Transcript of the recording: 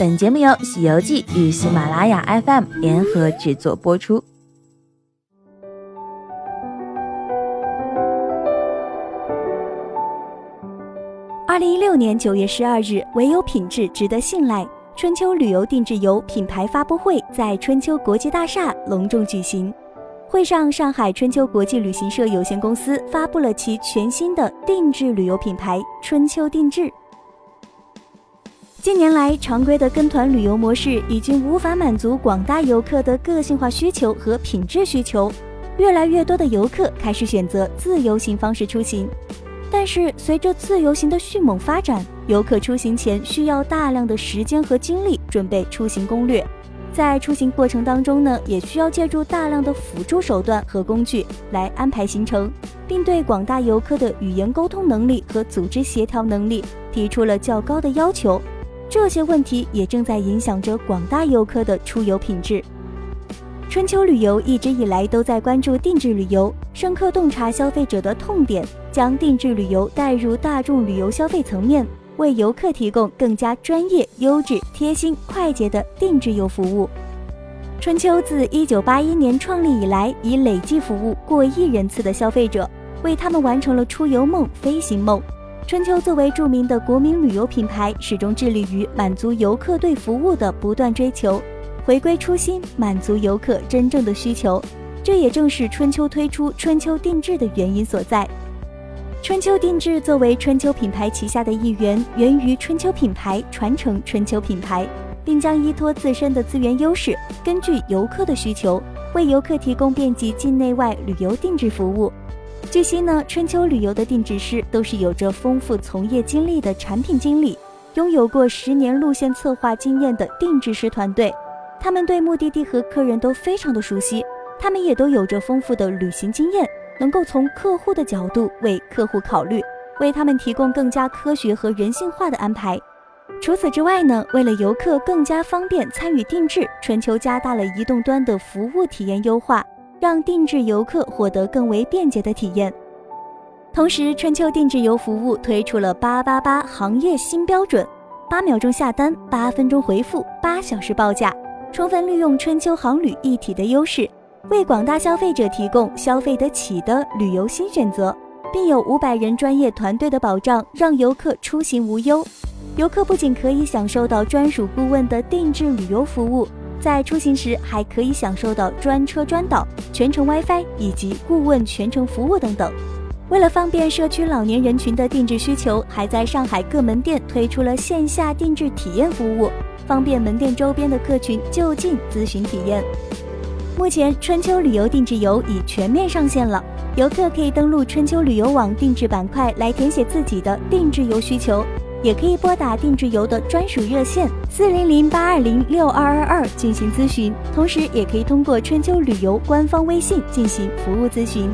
本节目由《西游记》与喜马拉雅 FM 联合制作播出。二零一六年九月十二日，唯有品质值得信赖。春秋旅游定制游品牌发布会在春秋国际大厦隆重举行。会上，上海春秋国际旅行社有限公司发布了其全新的定制旅游品牌“春秋定制”。近年来，常规的跟团旅游模式已经无法满足广大游客的个性化需求和品质需求，越来越多的游客开始选择自由行方式出行。但是，随着自由行的迅猛发展，游客出行前需要大量的时间和精力准备出行攻略。在出行过程当中呢，也需要借助大量的辅助手段和工具来安排行程，并对广大游客的语言沟通能力和组织协调能力提出了较高的要求。这些问题也正在影响着广大游客的出游品质。春秋旅游一直以来都在关注定制旅游，深刻洞察消费者的痛点，将定制旅游带入大众旅游消费层面。为游客提供更加专业、优质、贴心、快捷的定制游服务。春秋自一九八一年创立以来，已累计服务过亿人次的消费者，为他们完成了出游梦、飞行梦。春秋作为著名的国民旅游品牌，始终致力于满足游客对服务的不断追求，回归初心，满足游客真正的需求。这也正是春秋推出春秋定制的原因所在。春秋定制作为春秋品牌旗下的一员，源于春秋品牌传承春秋品牌，并将依托自身的资源优势，根据游客的需求，为游客提供遍及境内外旅游定制服务。据悉呢，春秋旅游的定制师都是有着丰富从业经历的产品经理，拥有过十年路线策划经验的定制师团队，他们对目的地和客人都非常的熟悉，他们也都有着丰富的旅行经验。能够从客户的角度为客户考虑，为他们提供更加科学和人性化的安排。除此之外呢，为了游客更加方便参与定制，春秋加大了移动端的服务体验优化，让定制游客获得更为便捷的体验。同时，春秋定制游服务推出了八八八行业新标准：八秒钟下单，八分钟回复，八小时报价，充分利用春秋航旅一体的优势。为广大消费者提供消费得起的旅游新选择，并有五百人专业团队的保障，让游客出行无忧。游客不仅可以享受到专属顾问的定制旅游服务，在出行时还可以享受到专车专导、全程 WiFi 以及顾问全程服务等等。为了方便社区老年人群的定制需求，还在上海各门店推出了线下定制体验服务，方便门店周边的客群就近咨询体验。目前，春秋旅游定制游已全面上线了。游客可以登录春秋旅游网定制板块来填写自己的定制游需求，也可以拨打定制游的专属热线四零零八二零六二二二进行咨询。同时，也可以通过春秋旅游官方微信进行服务咨询。